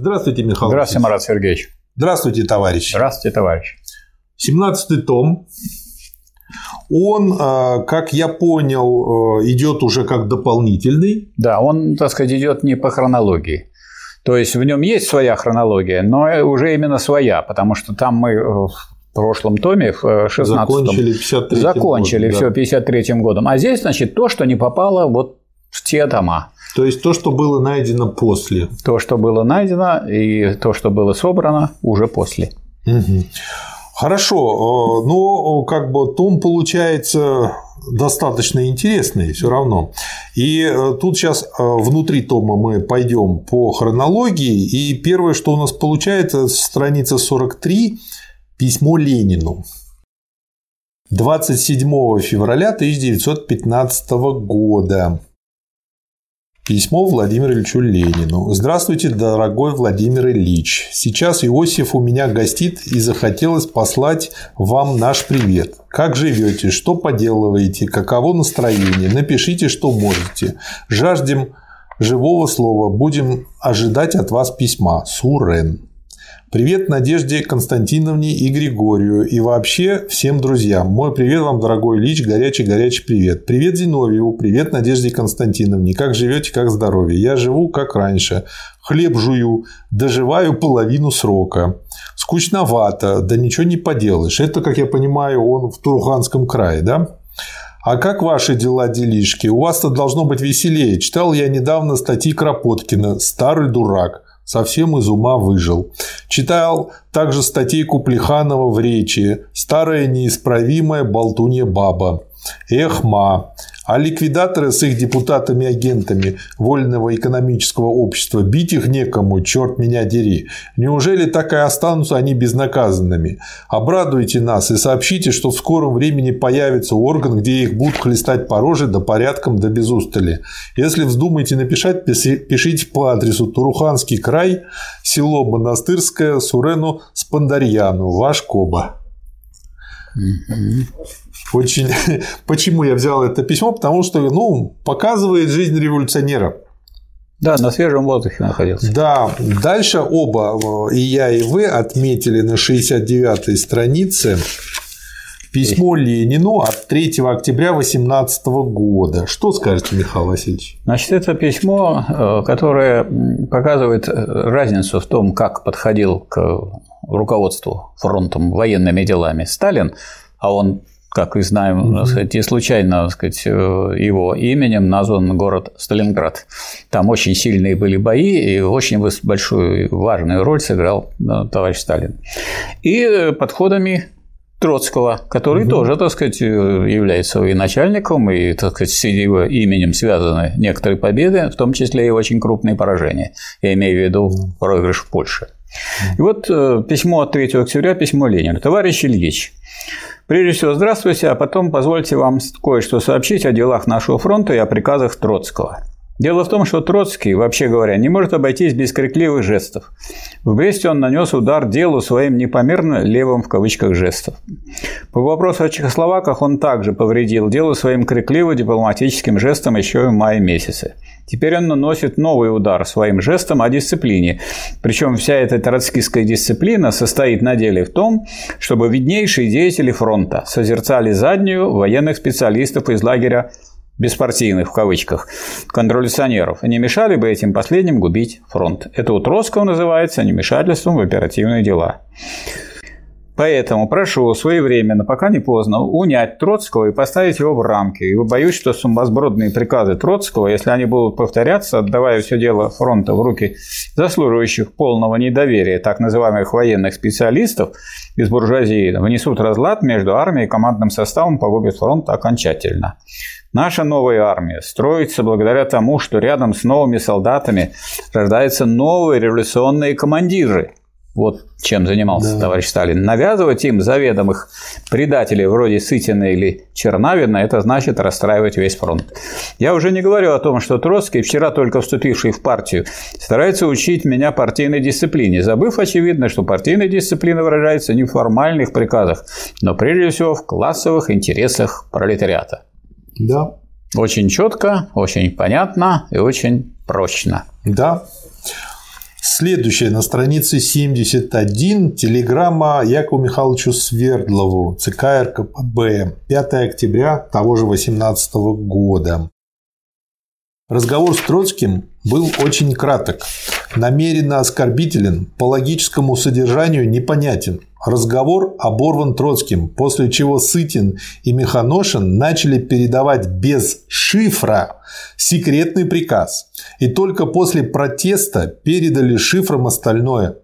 Здравствуйте, Михаил. Здравствуйте, Марат Сергеевич. Здравствуйте, товарищ. Здравствуйте, товарищ. 17 том. Он, а, как я понял, э, идет уже как дополнительный. Да, он, так сказать, идет не по хронологии. То есть в нем есть своя хронология, но уже именно своя, потому что там мы э, в прошлом томе, в 16 закончили 53 закончили годом, все 53 годом. А здесь, значит, то, что не попало вот те тома. То есть то, что было найдено после. То, что было найдено, и то, что было собрано уже после. Угу. Хорошо, но как бы том получается достаточно интересный все равно. И э, тут сейчас э, внутри тома мы пойдем по хронологии, и первое, что у нас получается, страница 43, письмо Ленину. 27 февраля 1915 года. Письмо Владимиру Ильичу Ленину. Здравствуйте, дорогой Владимир Ильич. Сейчас Иосиф у меня гостит и захотелось послать вам наш привет. Как живете? Что поделываете? Каково настроение? Напишите, что можете. Жаждем живого слова. Будем ожидать от вас письма. Сурен. Привет Надежде Константиновне и Григорию и вообще всем друзьям. Мой привет вам, дорогой Ильич, горячий-горячий привет. Привет Зиновьеву, привет Надежде Константиновне. Как живете, как здоровье? Я живу как раньше. Хлеб жую, доживаю половину срока. Скучновато, да ничего не поделаешь. Это, как я понимаю, он в Туруханском крае, да? А как ваши дела, делишки? У вас-то должно быть веселее. Читал я недавно статьи Кропоткина «Старый дурак» совсем из ума выжил. Читал также статейку Плеханова в речи «Старая неисправимая болтунья баба». Эх, ма, а ликвидаторы с их депутатами-агентами Вольного экономического общества бить их некому, черт меня дери. Неужели так и останутся они безнаказанными? Обрадуйте нас и сообщите, что в скором времени появится орган, где их будут хлестать по роже да порядком да без устали. Если вздумаете написать, пишите по адресу Туруханский край, село Монастырское, Сурену Спандарьяну, ваш Коба. Очень... Почему я взял это письмо? Потому что ну, показывает жизнь революционера. Да, на свежем воздухе находился. Да, дальше оба, и я, и вы, отметили на 69-й странице письмо Ленину от 3 октября 2018 года. Что скажете, Михаил Васильевич? Значит, это письмо, э, которое показывает разницу в том, как подходил к руководству фронтом военными делами Сталин, а он как и знаем, mm-hmm. сказать, и случайно сказать, э, его именем назван город Сталинград. Там очень сильные были бои, и очень большую важную роль сыграл э, товарищ Сталин. И подходами Троцкого, который угу. тоже, так сказать, является и начальником, и, так сказать, с его именем связаны некоторые победы, в том числе и очень крупные поражения. Я имею в виду проигрыш в Польше. И вот э, письмо от 3 октября, письмо Ленина. Товарищ Ильич, Прежде всего, здравствуйте, а потом позвольте вам кое-что сообщить о делах нашего фронта и о приказах Троцкого. Дело в том, что Троцкий, вообще говоря, не может обойтись без крикливых жестов. В Бресте он нанес удар делу своим непомерно левым в кавычках жестов. По вопросу о чехословаках он также повредил делу своим крикливо-дипломатическим жестом еще в мае месяце. Теперь он наносит новый удар своим жестом о дисциплине. Причем вся эта троцкистская дисциплина состоит на деле в том, чтобы виднейшие деятели фронта созерцали заднюю военных специалистов из лагеря беспартийных в кавычках, контрреволюционеров, не мешали бы этим последним губить фронт. Это у Троцкого называется немешательством в оперативные дела. Поэтому прошу своевременно, пока не поздно, унять Троцкого и поставить его в рамки. И боюсь, что сумасбродные приказы Троцкого, если они будут повторяться, отдавая все дело фронта в руки заслуживающих полного недоверия так называемых военных специалистов из буржуазии, внесут разлад между армией и командным составом, погубят фронт окончательно. Наша новая армия строится благодаря тому, что рядом с новыми солдатами рождаются новые революционные командиры. Вот чем занимался да. товарищ Сталин. Навязывать им заведомых предателей вроде Сытина или Чернавина – это значит расстраивать весь фронт. Я уже не говорю о том, что Троцкий, вчера только вступивший в партию, старается учить меня партийной дисциплине, забыв, очевидно, что партийная дисциплина выражается не в формальных приказах, но прежде всего в классовых интересах пролетариата. Да. Очень четко, очень понятно и очень прочно. Да. Следующее на странице 71 телеграмма Якову Михайловичу Свердлову, ЦК РКПБ, 5 октября того же 18 года. Разговор с Троцким был очень краток, намеренно оскорбителен, по логическому содержанию непонятен. Разговор оборван Троцким, после чего Сытин и Механошин начали передавать без шифра секретный приказ. И только после протеста передали шифром остальное.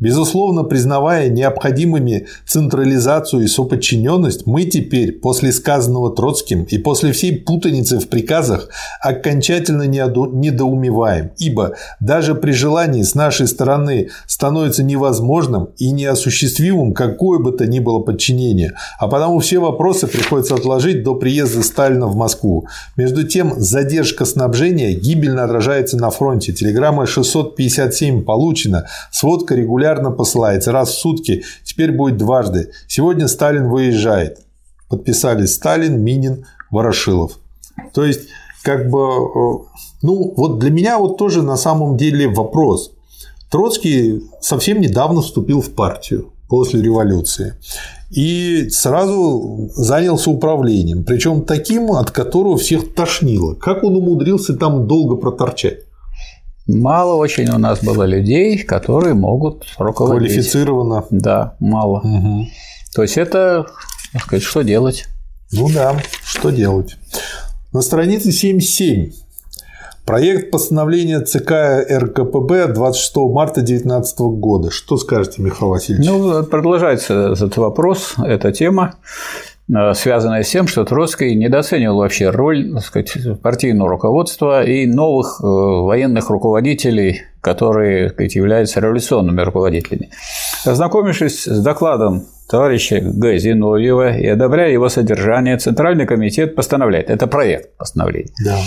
Безусловно, признавая необходимыми централизацию и соподчиненность, мы теперь, после сказанного Троцким и после всей путаницы в приказах, окончательно недоумеваем, ибо даже при желании с нашей стороны становится невозможным и неосуществимым какое бы то ни было подчинение, а потому все вопросы приходится отложить до приезда Сталина в Москву. Между тем, задержка снабжения гибельно отражается на фронте. Телеграмма 657 получена, сводка регулярно посылается раз в сутки, теперь будет дважды. Сегодня Сталин выезжает. Подписались Сталин, Минин, Ворошилов. То есть, как бы, э, ну, вот для меня вот тоже на самом деле вопрос. Троцкий совсем недавно вступил в партию после революции. И сразу занялся управлением. Причем таким, от которого всех тошнило. Как он умудрился там долго проторчать? Мало очень у нас было людей, которые могут руководить. Квалифицированно. Да, мало. Угу. То есть это, так сказать, что делать? Ну да, что делать. На странице 7.7 Проект постановления ЦК РКПБ 26 марта 2019 года. Что скажете, Михаил Васильевич? Ну, продолжается этот вопрос, эта тема э, связанная с тем, что Троцкий недооценивал вообще роль так сказать, партийного руководства и новых э, военных руководителей, которые так сказать, являются революционными руководителями. Ознакомившись с докладом товарища Г. Зиновьева и одобряя его содержание, Центральный комитет постановляет. Это проект постановления. Да.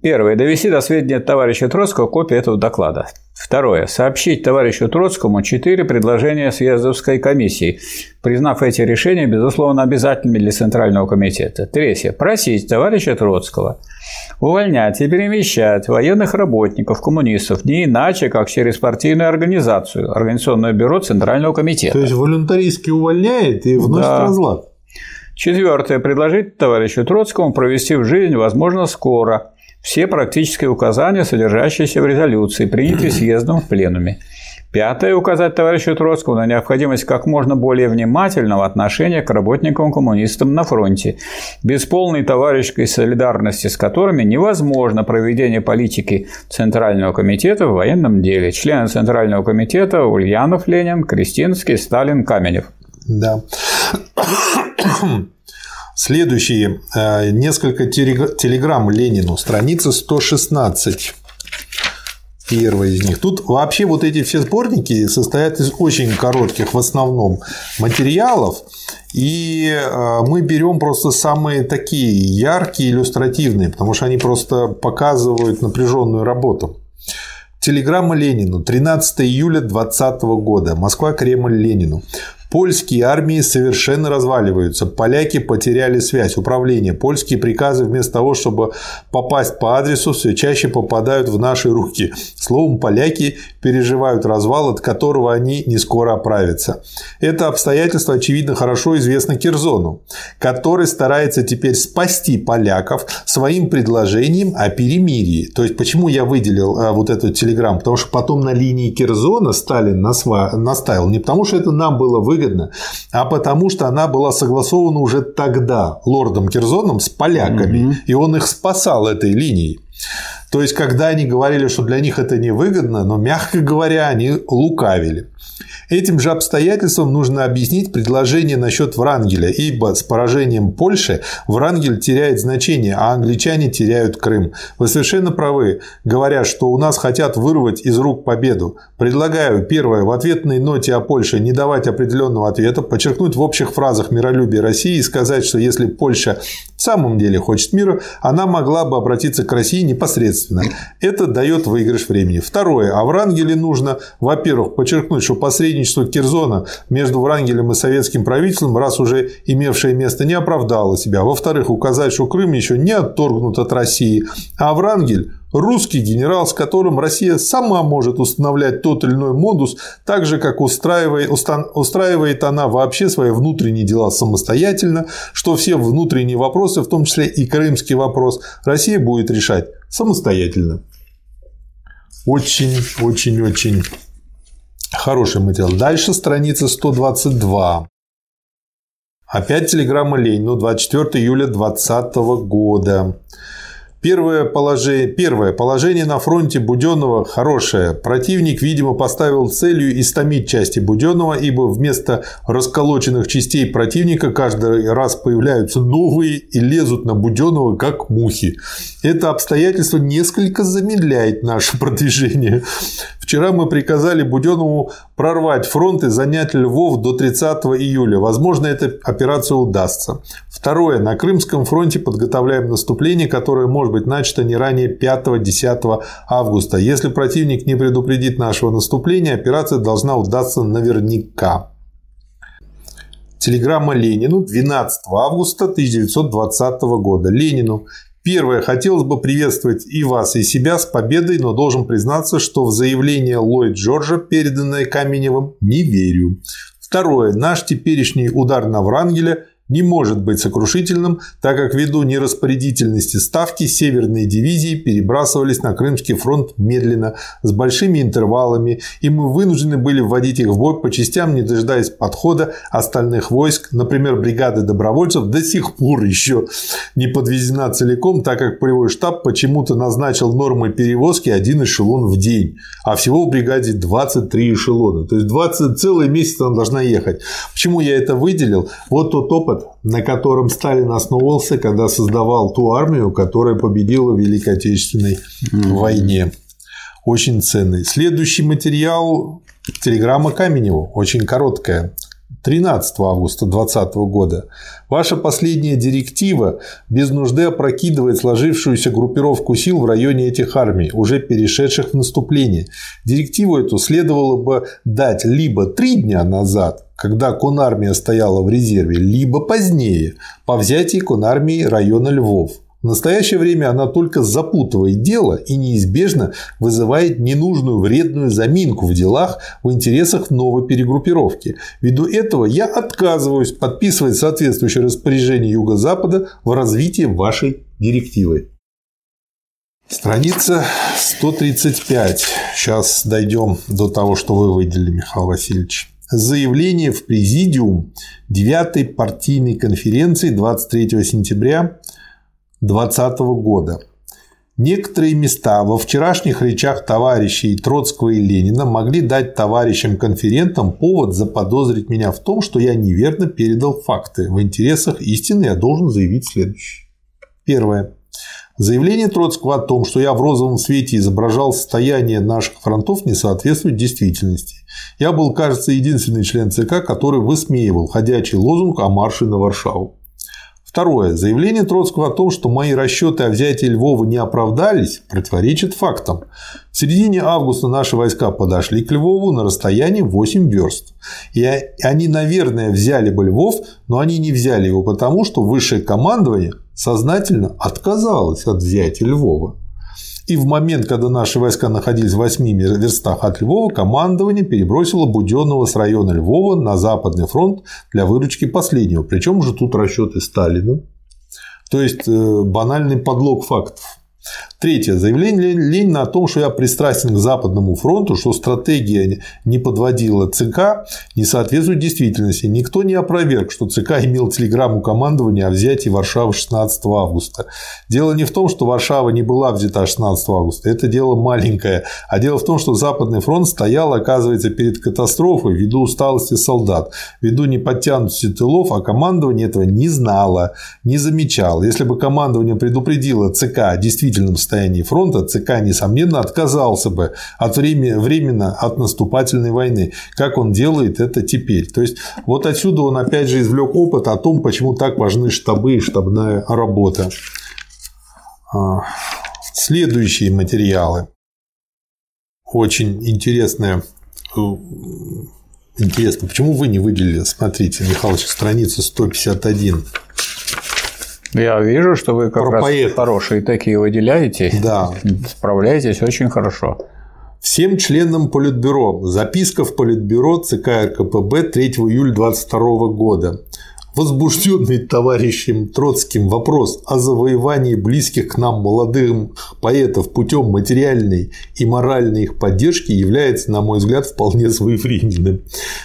Первое. Довести до сведения товарища Троцкого копию этого доклада. Второе. Сообщить товарищу Троцкому четыре предложения съездовской комиссии, признав эти решения, безусловно, обязательными для Центрального комитета. Третье. Просить товарища Троцкого увольнять и перемещать военных работников, коммунистов не иначе, как через партийную организацию, Организационное бюро Центрального комитета. То есть волюнтаристски увольняет и вносит да. разлад. Четвертое. Предложить товарищу Троцкому провести в жизнь, возможно, скоро все практические указания, содержащиеся в резолюции, принятые съездом в пленуме. Пятое. Указать товарищу Троцкому на необходимость как можно более внимательного отношения к работникам-коммунистам на фронте, без полной товарищеской солидарности с которыми невозможно проведение политики Центрального комитета в военном деле. Члены Центрального комитета Ульянов, Ленин, Кристинский, Сталин, Каменев. Да. Следующие э, несколько телеграмм Ленину, страница 116. Первая из них. Тут вообще вот эти все сборники состоят из очень коротких в основном материалов, и э, мы берем просто самые такие яркие, иллюстративные, потому что они просто показывают напряженную работу. Телеграмма Ленину. 13 июля 2020 года. Москва, Кремль Ленину. Польские армии совершенно разваливаются. Поляки потеряли связь, управление. Польские приказы вместо того, чтобы попасть по адресу, все чаще попадают в наши руки. Словом, поляки переживают развал, от которого они не скоро оправятся. Это обстоятельство, очевидно, хорошо известно Кирзону, который старается теперь спасти поляков своим предложением о перемирии. То есть, почему я выделил э, вот эту телеграмму? Потому что потом на линии Кирзона Сталин настаивал. Не потому, что это нам было выгодно, выгодно, а потому что она была согласована уже тогда лордом Кирзоном с поляками, угу. и он их спасал этой линией. То есть, когда они говорили, что для них это невыгодно, но, мягко говоря, они лукавили. Этим же обстоятельством нужно объяснить предложение насчет Врангеля, ибо с поражением Польши Врангель теряет значение, а англичане теряют Крым. Вы совершенно правы, говоря, что у нас хотят вырвать из рук победу. Предлагаю, первое, в ответной ноте о Польше не давать определенного ответа, подчеркнуть в общих фразах миролюбие России и сказать, что если Польша в самом деле хочет мира, она могла бы обратиться к России непосредственно. Это дает выигрыш времени. Второе, о Врангеле нужно, во-первых, подчеркнуть, что посредничество посредничество Кирзона между Врангелем и советским правительством, раз уже имевшее место, не оправдало себя. Во-вторых, указать, что Крым еще не отторгнут от России, а Врангель русский генерал, с которым Россия сама может устанавливать тот или иной модус, так же, как устраивает, устраивает она вообще свои внутренние дела самостоятельно, что все внутренние вопросы, в том числе и крымский вопрос, Россия будет решать самостоятельно. Очень-очень-очень хороший материал. Дальше страница 122. Опять телеграмма Ленину 24 июля 2020 года. Первое положение, первое положение на фронте Буденного хорошее. Противник, видимо, поставил целью истомить части Буденного, ибо вместо расколоченных частей противника каждый раз появляются новые и лезут на Буденного как мухи. Это обстоятельство несколько замедляет наше продвижение. Вчера мы приказали Буденному прорвать фронт и занять Львов до 30 июля. Возможно, эта операция удастся. Второе. На Крымском фронте подготовляем наступление, которое может быть начато не ранее 5-10 августа. Если противник не предупредит нашего наступления, операция должна удастся наверняка. Телеграмма Ленину 12 августа 1920 года. Ленину. Первое. Хотелось бы приветствовать и вас, и себя с победой, но должен признаться, что в заявление Ллойд Джорджа, переданное Каменевым, не верю. Второе. Наш теперешний удар на Врангеля не может быть сокрушительным, так как ввиду нераспорядительности ставки северные дивизии перебрасывались на Крымский фронт медленно, с большими интервалами, и мы вынуждены были вводить их в бой по частям, не дожидаясь подхода остальных войск. Например, бригада добровольцев до сих пор еще не подвезена целиком, так как полевой штаб почему-то назначил нормой перевозки один эшелон в день, а всего в бригаде 23 эшелона. То есть 20 целый месяц она должна ехать. Почему я это выделил? Вот тот опыт, на котором Сталин основывался, когда создавал ту армию, которая победила в Великой Отечественной mm-hmm. войне. Очень ценный. Следующий материал – телеграмма Каменеву, очень короткая. 13 августа 2020 года. Ваша последняя директива без нужды опрокидывает сложившуюся группировку сил в районе этих армий, уже перешедших в наступление. Директиву эту следовало бы дать либо три дня назад, когда конармия стояла в резерве, либо позднее, по взятии конармии района Львов. В настоящее время она только запутывает дело и неизбежно вызывает ненужную вредную заминку в делах в интересах новой перегруппировки. Ввиду этого я отказываюсь подписывать соответствующее распоряжение Юго-Запада в развитии вашей директивы. Страница 135. Сейчас дойдем до того, что вы выделили, Михаил Васильевич заявление в Президиум 9-й партийной конференции 23 сентября 2020 года. Некоторые места во вчерашних речах товарищей Троцкого и Ленина могли дать товарищам-конферентам повод заподозрить меня в том, что я неверно передал факты. В интересах истины я должен заявить следующее. Первое. Заявление Троцкого о том, что я в розовом свете изображал состояние наших фронтов, не соответствует действительности. Я был, кажется, единственный член ЦК, который высмеивал ходячий лозунг о марше на Варшаву. Второе. Заявление Троцкого о том, что мои расчеты о взятии Львова не оправдались, противоречит фактам. В середине августа наши войска подошли к Львову на расстоянии 8 верст. И они, наверное, взяли бы Львов, но они не взяли его потому, что высшее командование сознательно отказалось от взятия Львова. И в момент, когда наши войска находились в 8 верстах от Львова, командование перебросило Буденного с района Львова на Западный фронт для выручки последнего. Причем уже тут расчеты Сталина. То есть э, банальный подлог фактов. Третье. Заявление Ленина о том, что я пристрастен к Западному фронту, что стратегия не подводила ЦК, не соответствует действительности. Никто не опроверг, что ЦК имел телеграмму командования о взятии Варшавы 16 августа. Дело не в том, что Варшава не была взята 16 августа. Это дело маленькое. А дело в том, что Западный фронт стоял, оказывается, перед катастрофой ввиду усталости солдат, ввиду неподтянутости тылов, а командование этого не знало, не замечало. Если бы командование предупредило ЦК о действительном состоянии фронта ЦК, несомненно, отказался бы от времени, временно от наступательной войны, как он делает это теперь. То есть, вот отсюда он опять же извлек опыт о том, почему так важны штабы и штабная работа. А, следующие материалы. Очень интересная Интересно, почему вы не выделили, смотрите, Михалыч, страница 151. Я вижу, что вы как Про раз поэта. хорошие такие выделяете. Да. Справляетесь очень хорошо. Всем членам Политбюро. Записка в Политбюро ЦК РКПБ 3 июля 2022 года. Возбужденный товарищем Троцким вопрос о завоевании близких к нам молодых поэтов путем материальной и моральной их поддержки является, на мой взгляд, вполне своевременным.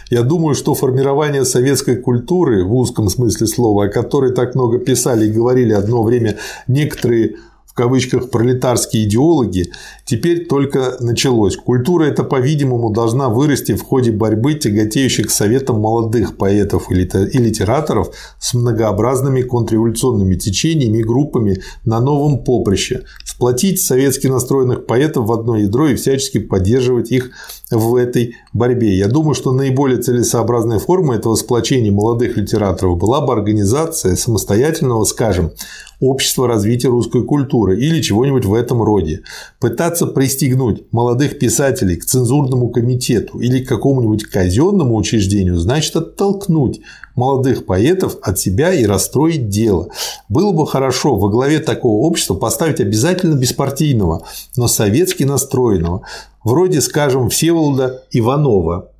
Я думаю, что формирование советской культуры в узком смысле слова, о которой так много писали и говорили одно время некоторые кавычках пролетарские идеологи, теперь только началось. Культура эта, по-видимому, должна вырасти в ходе борьбы тяготеющих к советам молодых поэтов и литераторов с многообразными контрреволюционными течениями и группами на новом поприще, сплотить советски настроенных поэтов в одно ядро и всячески поддерживать их в этой борьбе. Я думаю, что наиболее целесообразной формой этого сплочения молодых литераторов была бы организация самостоятельного, скажем, общества развития русской культуры или чего-нибудь в этом роде. Пытаться пристегнуть молодых писателей к цензурному комитету или к какому-нибудь казенному учреждению значит оттолкнуть молодых поэтов от себя и расстроить дело. Было бы хорошо во главе такого общества поставить обязательно беспартийного, но советски настроенного, вроде, скажем, Всеволода Иванова,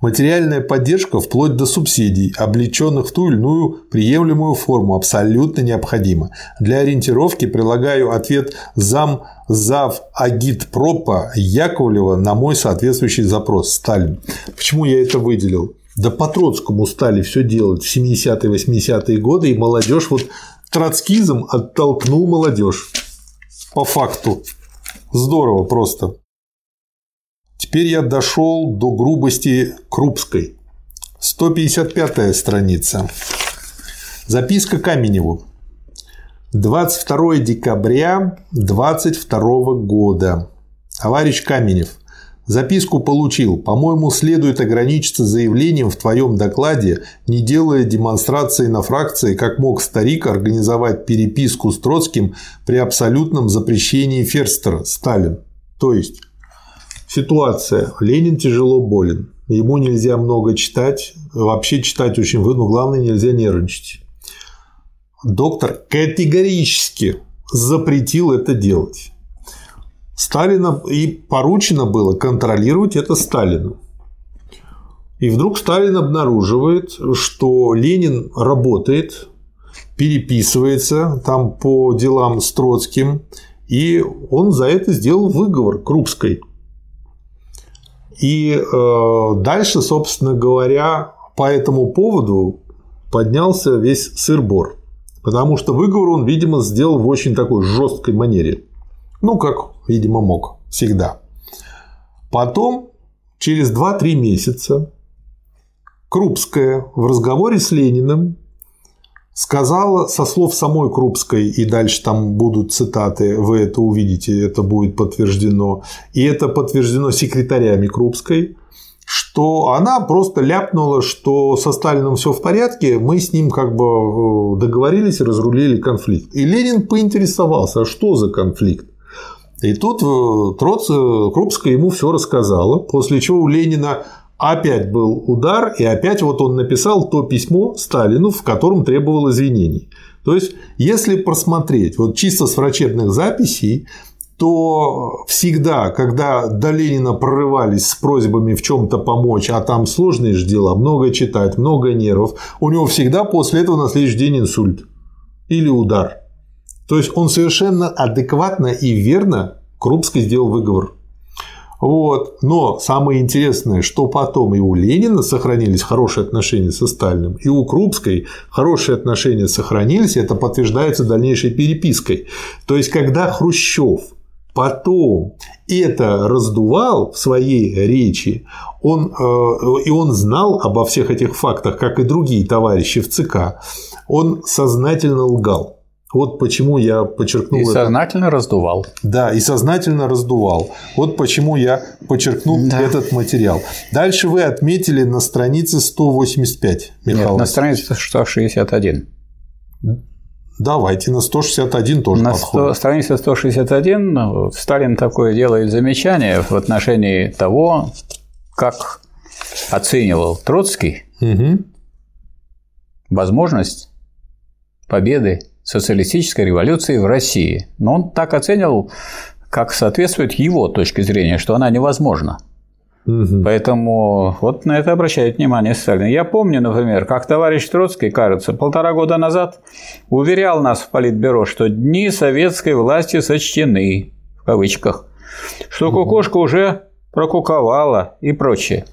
Материальная поддержка вплоть до субсидий, облеченных в ту или иную приемлемую форму, абсолютно необходима. Для ориентировки прилагаю ответ зам зав агитпропа Яковлева на мой соответствующий запрос Сталин. Почему я это выделил? Да по Троцкому стали все делать в 70-е, 80-е годы, и молодежь вот троцкизм оттолкнул молодежь. По факту. Здорово просто. Теперь я дошел до грубости Крупской. 155 страница. Записка Каменеву. 22 декабря 22 года. Товарищ Каменев, записку получил. По-моему, следует ограничиться заявлением в твоем докладе, не делая демонстрации на фракции, как мог старик организовать переписку с Троцким при абсолютном запрещении Ферстера, Сталин. То есть, Ситуация. Ленин тяжело болен. Ему нельзя много читать. Вообще читать очень выгодно, но главное нельзя нервничать. Доктор категорически запретил это делать. Сталина и поручено было контролировать это Сталину. И вдруг Сталин обнаруживает, что Ленин работает, переписывается там по делам с Троцким, и он за это сделал выговор Крупской. И э, дальше, собственно говоря, по этому поводу поднялся весь сыр-бор. Потому что выговор он, видимо, сделал в очень такой жесткой манере. Ну, как, видимо, мог всегда. Потом, через 2-3 месяца, Крупская в разговоре с Лениным сказала со слов самой Крупской, и дальше там будут цитаты, вы это увидите, это будет подтверждено, и это подтверждено секретарями Крупской, что она просто ляпнула, что со Сталином все в порядке, мы с ним как бы договорились и разрулили конфликт. И Ленин поинтересовался, а что за конфликт? И тут Троц, Крупская ему все рассказала, после чего у Ленина опять был удар, и опять вот он написал то письмо Сталину, в котором требовал извинений. То есть, если просмотреть вот чисто с врачебных записей, то всегда, когда до Ленина прорывались с просьбами в чем-то помочь, а там сложные же дела, много читать, много нервов, у него всегда после этого на следующий день инсульт или удар. То есть он совершенно адекватно и верно Крупской сделал выговор. Вот. Но самое интересное, что потом и у Ленина сохранились хорошие отношения со Сталиным, и у Крупской хорошие отношения сохранились, это подтверждается дальнейшей перепиской. То есть, когда Хрущев потом это раздувал в своей речи, он, э, и он знал обо всех этих фактах, как и другие товарищи в ЦК, он сознательно лгал. Вот почему я подчеркнул и это. сознательно раздувал. Да, и сознательно раздувал. Вот почему я подчеркнул Да. этот материал. Дальше вы отметили на странице 185, Михаил. Нет, на странице 161. Давайте на 161 тоже На подходит. 100, странице 161 ну, Сталин такое делает замечание в отношении того, как оценивал Троцкий Угу. возможность победы социалистической революции в России. Но он так оценивал, как соответствует его точке зрения, что она невозможна. Угу. Поэтому вот на это обращает внимание Сталин. Я помню, например, как товарищ Троцкий, кажется, полтора года назад уверял нас в Политбюро, что дни советской власти сочтены, в кавычках, что кукушка уже прокуковала и прочее.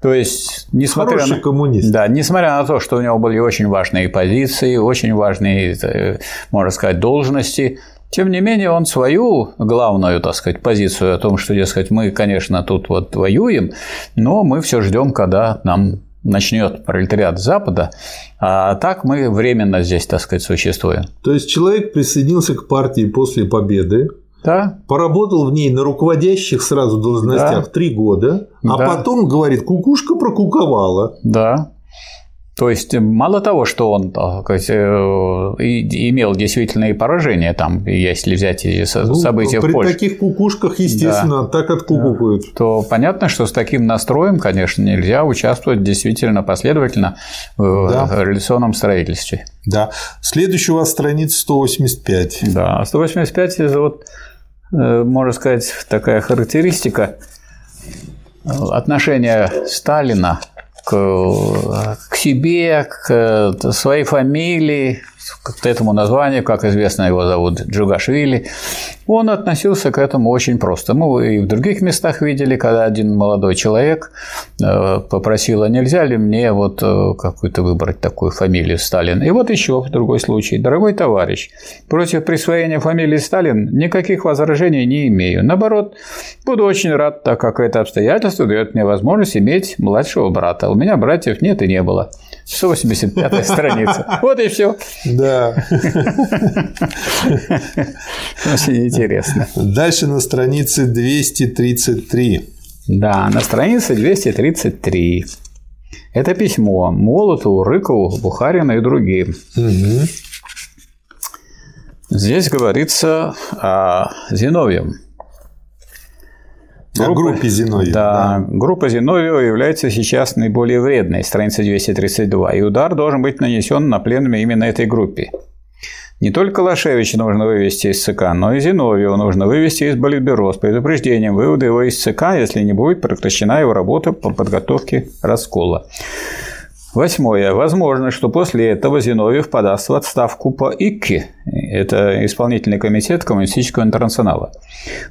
То есть, несмотря Хороший на... коммунист. Да, несмотря на то, что у него были очень важные позиции, очень важные, э, можно сказать, должности, тем не менее, он свою главную, так сказать, позицию о том, что, дескать, мы, конечно, тут вот воюем, но мы все ждем, когда нам начнет пролетариат Запада, а так мы временно здесь, так сказать, существуем. То есть человек присоединился к партии после победы, Да, поработал в ней на руководящих сразу должностях Да. три года, а Да. потом говорит, кукушка прокуковала. да. То есть мало того, что он так сказать, э, и- имел действительные поражения, там, если взять эти Ну, события при в Польше, таких кукушках, естественно, так откукукают. то понятно, что с таким настроем, конечно, нельзя участвовать действительно последовательно в Да. революционном строительстве. Да. Следующий у вас страница 185. Да, 185 – это вот, э, можно сказать, такая характеристика э, отношения Сталина к, к себе, к э, своей фамилии, к этому названию, как известно, его зовут Джугашвили. Он относился к этому очень просто. Мы и в других местах видели, когда один молодой человек э, попросил, а нельзя ли мне вот э, какую-то выбрать такую фамилию Сталин. И вот еще в другой случай. Дорогой товарищ, против присвоения фамилии Сталин никаких возражений не имею. Наоборот, буду очень рад, так как это обстоятельство дает мне возможность иметь младшего брата. У меня братьев нет и не было. 185 страница. Вот и все. Да. Очень интересно. Дальше на странице 233. Да, на странице 233. Это письмо Молотову, Рыкову, Бухарину и другим. Мгм. Здесь говорится о Зиновьем. О группе Зиновьева. Да, группа Зиновьева является сейчас наиболее вредной, страница 232, и удар должен быть нанесен на пленуме именно этой группе. Не только Лашевича нужно вывести из ЦК, но и Зиновьева нужно вывести из Политбюро с предупреждением вывода его из ЦК, если не будет прекращена его работа по подготовке раскола. Восьмое. Возможно, что после этого Зиновьев подаст в отставку по ИККИ. Это исполнительный комитет Коммунистического интернационала.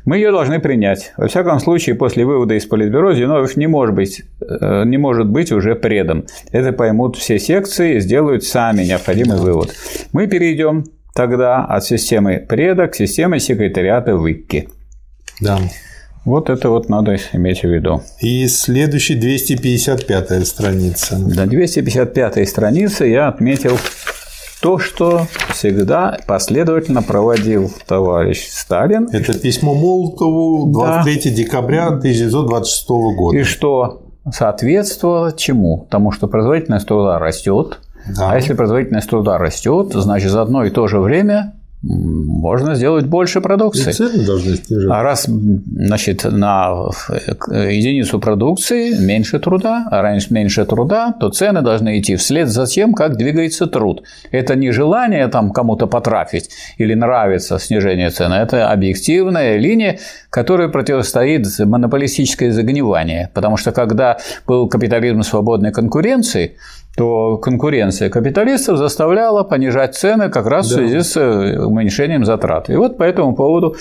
Мы ее должны принять. Во всяком случае, после вывода из Политбюро Зиновьев не может быть, э, не может быть уже предом. Это поймут все секции и сделают сами необходимый вывод. Мы перейдем тогда от системы преда к системе секретариата в ИККИ. Да. Вот это вот надо иметь в виду. И следующий 255 страница. На 255 странице я отметил то, что всегда последовательно проводил товарищ Сталин, Это письмо Молотову 23 декабря 1926 года. и что соответствовало чему? Тому, что производительность труда растет, Да. а если производительность труда растет, значит за одно и то же время можно сделать больше И продукции. цены должны снижаться. А раз значит, на э, единицу продукции меньше труда, а раньше меньше труда, то цены должны идти вслед за тем, как двигается труд. Это не желание там кому-то потрафить или нравится снижение цены, это объективная линия, которая противостоит монополистическое загнивание. Потому что когда был капитализм свободной конкуренции, то конкуренция капиталистов заставляла понижать цены как раз в связи с э, уменьшением затрат. И вот по этому поводу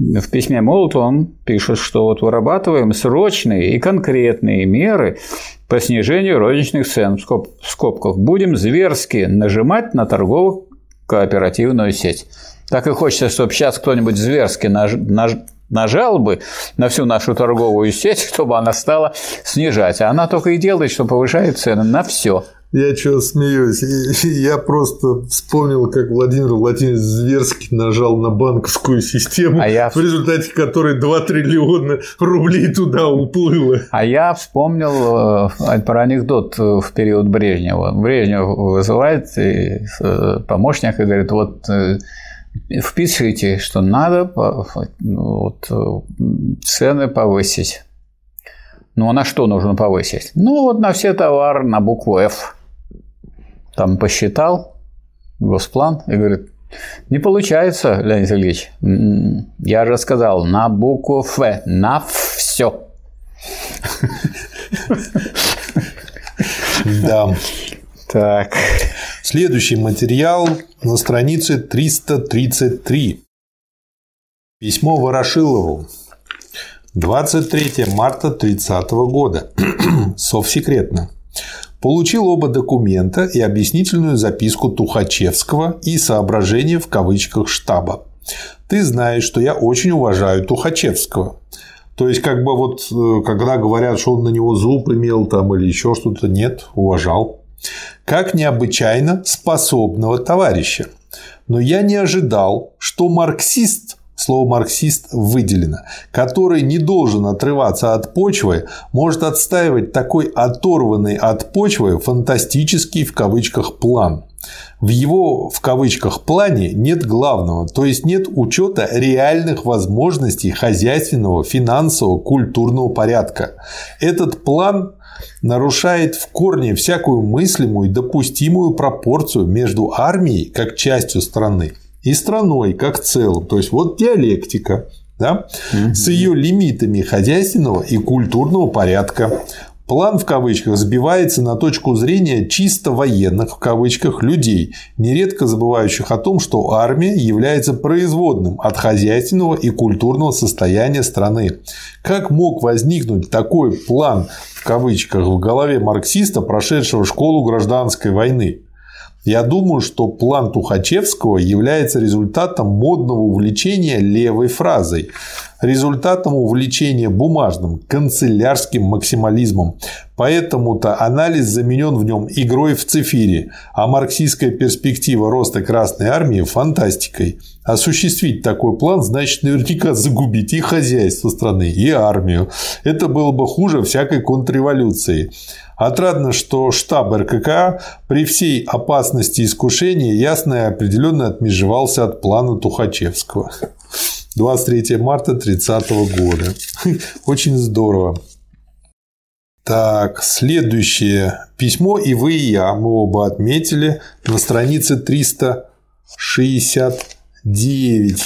в письме Молоту он пишет, что вот вырабатываем срочные и конкретные меры по снижению розничных цен в скоб- в скобках. Будем зверски нажимать на торговую кооперативную сеть. Так и хочется, чтобы сейчас кто-нибудь зверски наж- наж- нажал бы на всю нашу торговую сеть, чтобы она стала снижать. А она только и делает, что повышает цены на все. Я что смеюсь? Я просто вспомнил, как Владимир Владимирович Зверский нажал на банковскую систему, А я- в результате которой 2 триллиона рублей туда уплыло. А я вспомнил э, про анекдот э, в период Брежнева. Брежнев вызывает э, помощника и говорит, вот впишите, что надо ну, вот, э, цены повысить Ну, а на что нужно повысить? Ну, вот на все товары на букву F. Там посчитал госплан и говорит, не получается, Леонид Ильич. Я же сказал, на букву Ф, на все. Да. Так. Следующий материал на странице 333. Письмо Ворошилову. 23 марта 30 года. Совсекретно. Получил оба документа и объяснительную записку Тухачевского и соображения в кавычках штаба. Ты знаешь, что я очень уважаю Тухачевского. То есть, как бы вот, э, когда говорят, что он на него зуб имел там или еще что-то, нет, уважал. Как необычайно способного товарища. Но я не ожидал, что марксист слово «марксист» выделено, который не должен отрываться от почвы, может отстаивать такой оторванный от почвы фантастический в кавычках план. В его в кавычках плане нет главного, то есть нет учета реальных возможностей хозяйственного, финансового, культурного порядка. Этот план нарушает в корне всякую мыслимую и допустимую пропорцию между армией как частью страны и страной как целым. То есть вот диалектика да, угу. с ее лимитами хозяйственного и культурного порядка. План в кавычках сбивается на точку зрения чисто военных в кавычках людей, нередко забывающих о том, что армия является производным от хозяйственного и культурного состояния страны. Как мог возникнуть такой план в кавычках в голове марксиста, прошедшего школу гражданской войны? Я думаю, что план Тухачевского является результатом модного увлечения левой фразой, результатом увлечения бумажным, канцелярским максимализмом. Поэтому-то анализ заменен в нем игрой в цифире, а марксистская перспектива роста Красной Армии – фантастикой. Осуществить такой план значит наверняка загубить и хозяйство страны, и армию. Это было бы хуже всякой контрреволюции. Отрадно, что штаб РКК при всей опасности искушения ясно и определенно отмежевался от плана Тухачевского. 23 марта 30 года. Очень здорово. Так, следующее письмо и вы, и я, мы оба отметили на странице 369.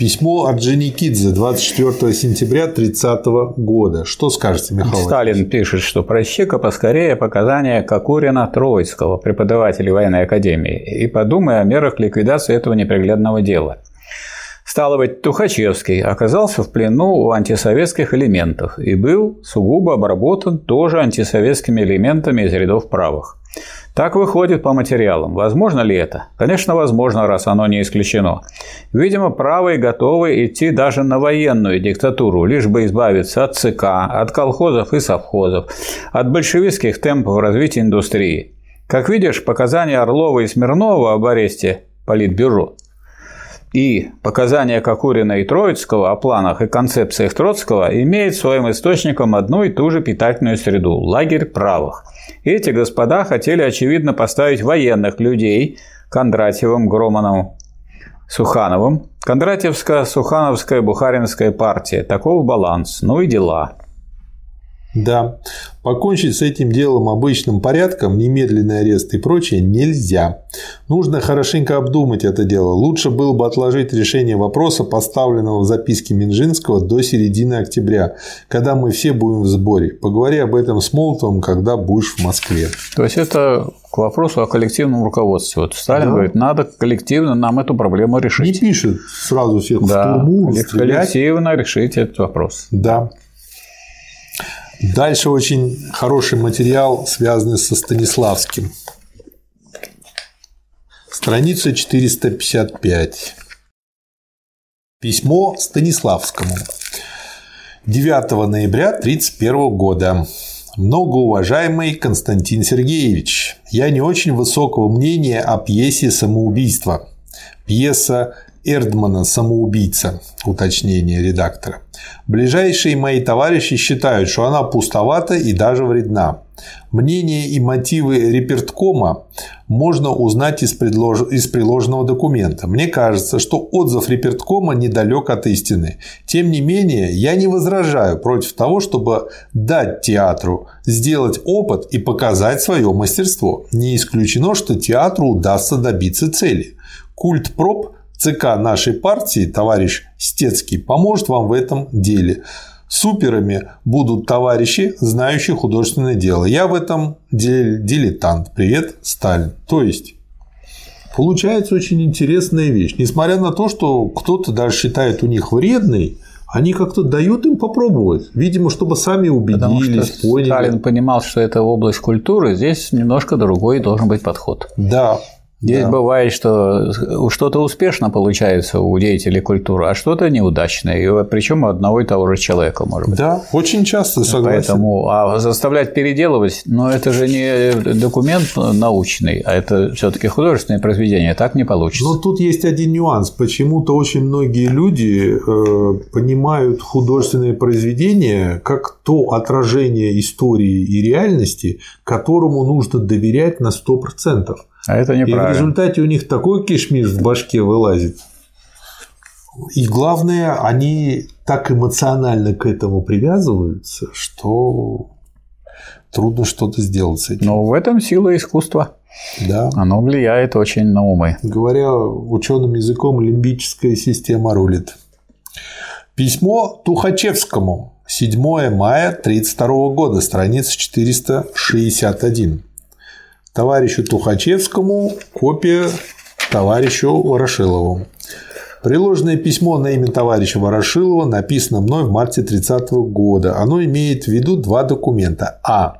Письмо от Дженикидзе 24 сентября 30 года. Что скажете, Михаил? Сталин пишет, что прощи-ка поскорее показания Кокурина Троицкого, преподавателя военной академии, и подумай о мерах ликвидации этого неприглядного дела. Стало быть, Тухачевский оказался в плену у антисоветских элементов и был сугубо обработан тоже антисоветскими элементами из рядов правых. Так выходит по материалам. Возможно ли это? Конечно, возможно, раз оно не исключено. Видимо, правые готовы идти даже на военную диктатуру, лишь бы избавиться от ЦК, от колхозов и совхозов, от большевистских темпов развития индустрии. Как видишь, показания Орлова и Смирнова об аресте Политбюро и показания Кокурина и Троицкого о планах и концепциях Троцкого имеют своим источником одну и ту же питательную среду – лагерь правых. Эти господа хотели, очевидно, поставить военных людей Кондратьевым, Громановым, Сухановым. Кондратьевская, Сухановская, Бухаринская партия. Таков баланс. Ну и дела. Да, покончить с этим делом обычным порядком, немедленный арест и прочее нельзя. Нужно хорошенько обдумать это дело. Лучше было бы отложить решение вопроса, поставленного в записке Минжинского, до середины октября, когда мы все будем в сборе. Поговори об этом с Молотовым, когда будешь в Москве. То есть это к вопросу о коллективном руководстве. Вот Сталин да. говорит, надо коллективно нам эту проблему решить. Не пишет сразу всех да. в турму, коллективно решить этот вопрос. Да. Дальше очень хороший материал, связанный со Станиславским. Страница 455. Письмо Станиславскому. 9 ноября 1931 года. Многоуважаемый Константин Сергеевич, я не очень высокого мнения о пьесе «Самоубийство». Пьеса Эрдмана «Самоубийца», уточнение редактора. Ближайшие мои товарищи считают, что она пустовата и даже вредна. Мнение и мотивы реперткома можно узнать из, предлож... из приложенного документа. Мне кажется, что отзыв реперткома недалек от истины. Тем не менее, я не возражаю против того, чтобы дать театру сделать опыт и показать свое мастерство. Не исключено, что театру удастся добиться цели. Культ проб ЦК нашей партии, товарищ Стецкий, поможет вам в этом деле. Суперами будут товарищи, знающие художественное дело. Я в этом дилетант. Привет, Сталин. То есть, получается очень интересная вещь. Несмотря на то, что кто-то даже считает у них вредной, они как-то дают им попробовать. Видимо, чтобы сами убедились, Потому поняли. Сталин понимал, что это область культуры, здесь немножко другой должен быть подход. Да, Здесь да. бывает, что что-то успешно получается у деятелей культуры, а что-то неудачное. И причем одного и того же человека, может быть. Да, очень часто согласен. Поэтому, а заставлять переделывать, но ну, это же не документ научный, а это все-таки художественное произведение, так не получится. Но тут есть один нюанс. Почему-то очень многие люди э, понимают художественное произведение как то отражение истории и реальности, которому нужно доверять на 100%. А это неправильно. И в результате у них такой кишмиш в башке вылазит. И главное, они так эмоционально к этому привязываются, что трудно что-то сделать с этим. Но в этом сила искусства. Да. Оно влияет очень на умы. Говоря ученым языком, лимбическая система рулит. Письмо Тухачевскому. 7 мая 1932 года, страница 461 товарищу Тухачевскому, копия товарищу Ворошилову. Приложенное письмо на имя товарища Ворошилова написано мной в марте 30 года. Оно имеет в виду два документа. А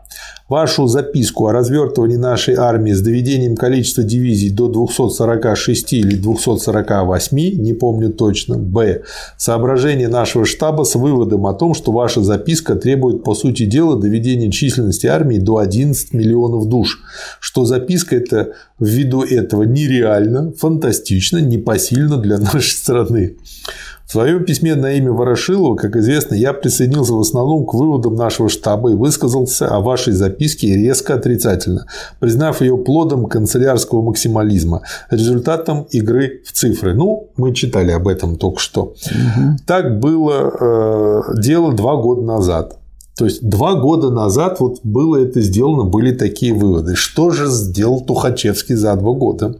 вашу записку о развертывании нашей армии с доведением количества дивизий до 246 или 248, не помню точно, б. Соображение нашего штаба с выводом о том, что ваша записка требует, по сути дела, доведения численности армии до 11 миллионов душ, что записка это ввиду этого нереально, фантастично, непосильно для нашей страны. В своем письме на имя Ворошилова, как известно, я присоединился в основном к выводам нашего штаба и высказался о вашей записке резко отрицательно, признав ее плодом канцелярского максимализма, результатом игры в цифры. Ну, мы читали об этом только что. Угу. Так было э, дело два года назад. То есть два года назад вот было это сделано, были такие выводы. Что же сделал Тухачевский за два года?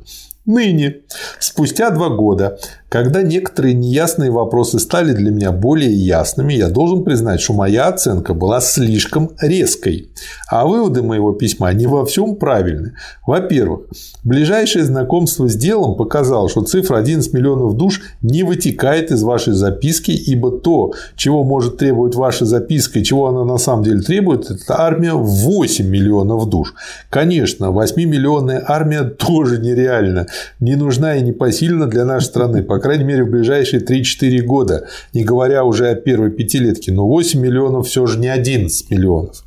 Ныне, спустя два года, когда некоторые неясные вопросы стали для меня более ясными, я должен признать, что моя оценка была слишком резкой, а выводы моего письма не во всем правильны. Во-первых, ближайшее знакомство с делом показало, что цифра 11 миллионов душ не вытекает из вашей записки, ибо то, чего может требовать ваша записка и чего она на самом деле требует, это армия в 8 миллионов душ. Конечно, 8-миллионная армия тоже нереальна, не нужна и непосильна для нашей страны, по крайней мере, в ближайшие 3-4 года, не говоря уже о первой пятилетке, но 8 миллионов все же не 11 миллионов.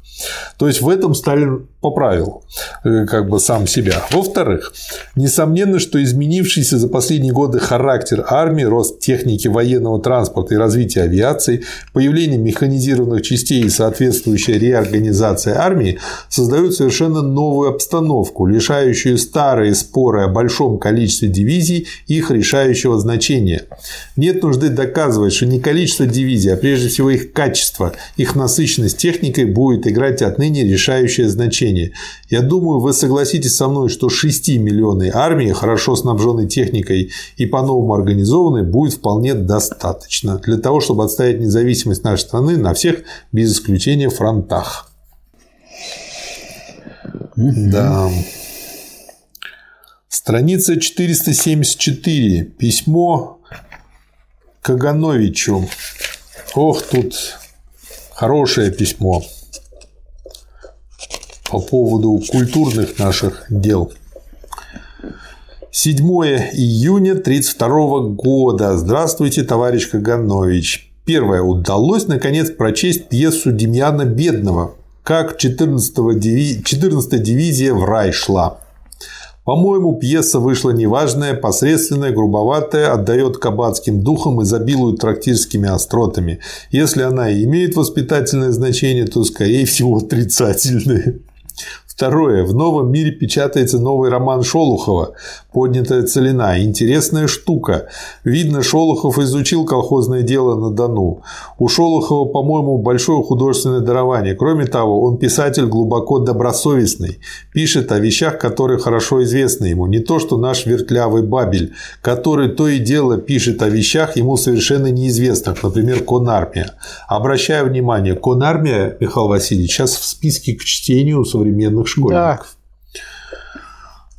То есть в этом Сталин поправил э, как бы сам себя. Во-вторых, несомненно, что изменившийся за последние годы характер армии, рост техники военного транспорта и развитие авиации, появление механизированных частей и соответствующая реорганизация армии создают совершенно новую обстановку, лишающую старые споры о большом количестве дивизий их решающего значения. Нет нужды доказывать, что не количество дивизий, а прежде всего их качество, их насыщенность техникой будет играть отныне решающее значение. Я думаю, вы согласитесь со мной, что 6-миллионной армии, хорошо снабженной техникой и по-новому организованной, будет вполне достаточно для того, чтобы отстоять независимость нашей страны на всех, без исключения, фронтах. Да. Страница 474. Письмо Кагановичу. Ох, тут хорошее письмо по поводу культурных наших дел. 7 июня 1932 года. Здравствуйте, товарищ Каганович. Первое. Удалось, наконец, прочесть пьесу Демьяна Бедного «Как 14-я диви... 14 дивизия в рай шла». По-моему, пьеса вышла неважная, посредственная, грубоватая, отдает кабацким духам и забилует трактирскими остротами. Если она и имеет воспитательное значение, то, скорее всего, отрицательное. Второе. В новом мире печатается новый роман Шолохова «Поднятая целина». Интересная штука. Видно, Шолохов изучил колхозное дело на Дону. У Шолохова, по-моему, большое художественное дарование. Кроме того, он писатель глубоко добросовестный. Пишет о вещах, которые хорошо известны ему. Не то, что наш вертлявый Бабель, который то и дело пишет о вещах ему совершенно неизвестных. Например, Конармия. Обращаю внимание, Конармия, Михаил Васильевич, сейчас в списке к чтению современных школьников. Да.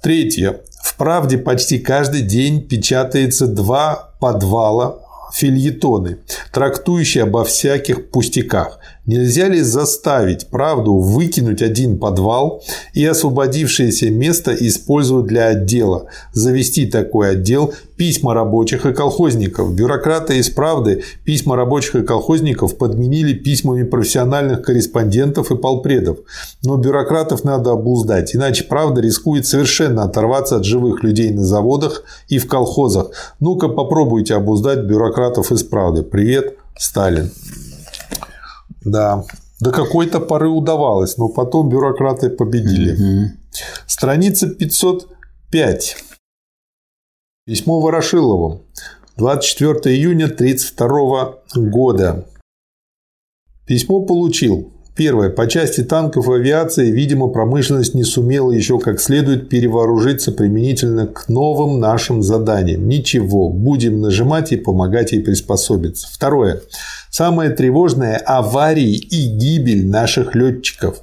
Третье. В «Правде» почти каждый день печатается два подвала фильетоны, трактующие обо всяких пустяках. Нельзя ли заставить правду выкинуть один подвал и освободившееся место использовать для отдела, завести такой отдел письма рабочих и колхозников. Бюрократы из правды письма рабочих и колхозников подменили письмами профессиональных корреспондентов и полпредов. Но бюрократов надо обуздать, иначе правда рискует совершенно оторваться от живых людей на заводах и в колхозах. Ну-ка попробуйте обуздать бюрократов из правды. Привет, Сталин. Да, до какой-то поры удавалось, но потом бюрократы победили. Угу. Страница 505. Письмо Ворошилову. 24 июня 1932 года. Письмо получил. Первое. По части танков и авиации, видимо, промышленность не сумела еще как следует перевооружиться применительно к новым нашим заданиям. Ничего, будем нажимать и помогать ей приспособиться. Второе. Самое тревожное – аварии и гибель наших летчиков.